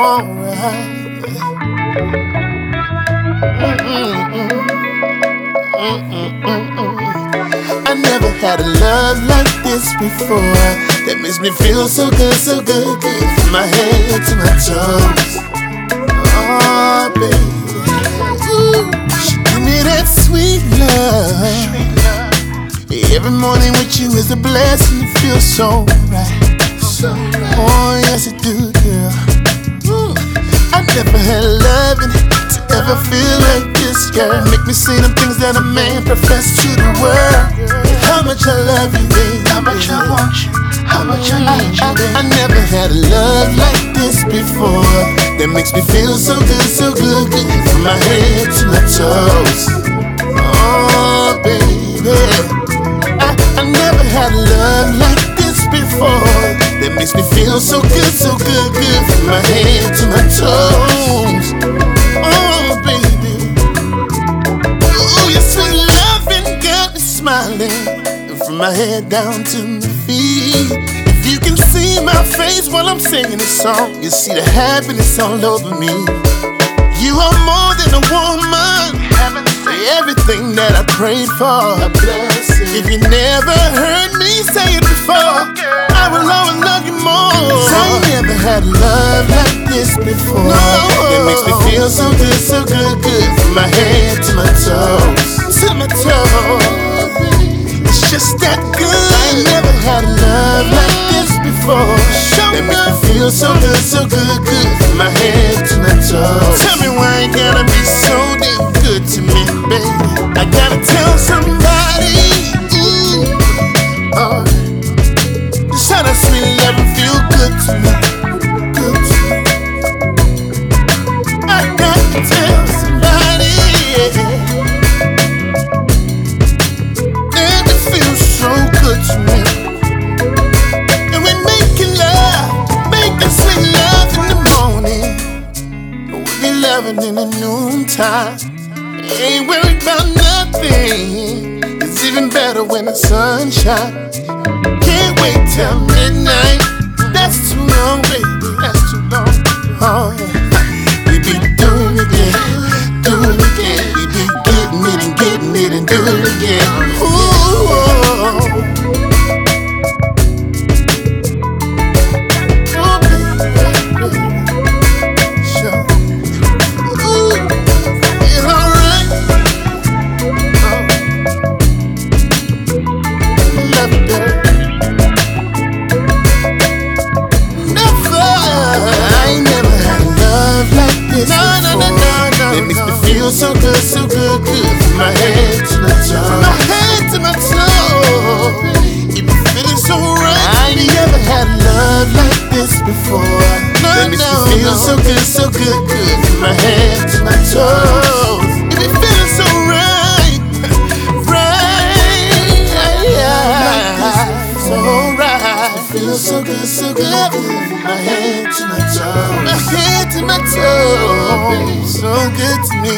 alright. I never had a love like this before. That makes me feel so good, so good, good from my head to my toes. Oh, baby, Ooh, she give me that sweet love. Every morning with you is a blessing. It feels so right. Oh yes, it do, never had loving to ever feel like this, girl. Make me say the things that a man profess to the world. How much I love you, baby. How much I want you, how much I need you, baby. I never had a love like this before. That makes me feel so good, so good, good from my head to my toes. Oh, baby. I, I never had love like this before. That makes me feel so good, so good, good from my head to my toes. Smiling. From my head down to my feet. If you can see my face while I'm singing this song, you see the happiness all over me. You are more than a woman. Everything that I prayed for. If you never heard me say it before, I will always love you more. I never had love like this before. It makes me feel so good, so good, good from my head to my toes, had love like this before. That makes me feel so good, so good, good from my head to my toes. Loving in the noontime. Ain't worried about nothing. It's even better when the sun shines. Can't wait till midnight. That's too long, baby. That's too feel so good, so good, good from my head to my toe. From my head to my toe. It be feeling so right. I never had love like this before. No, that makes no, me feel no. so good, so good, good from my head to my toes. It be feeling so right, right, so right. It feels so good, so good, from my head to my My head to my toes, so good to me.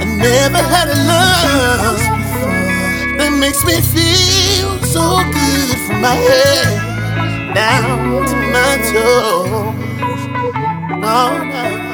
I never had a love that makes me feel so good from my head down to my toes. No, no.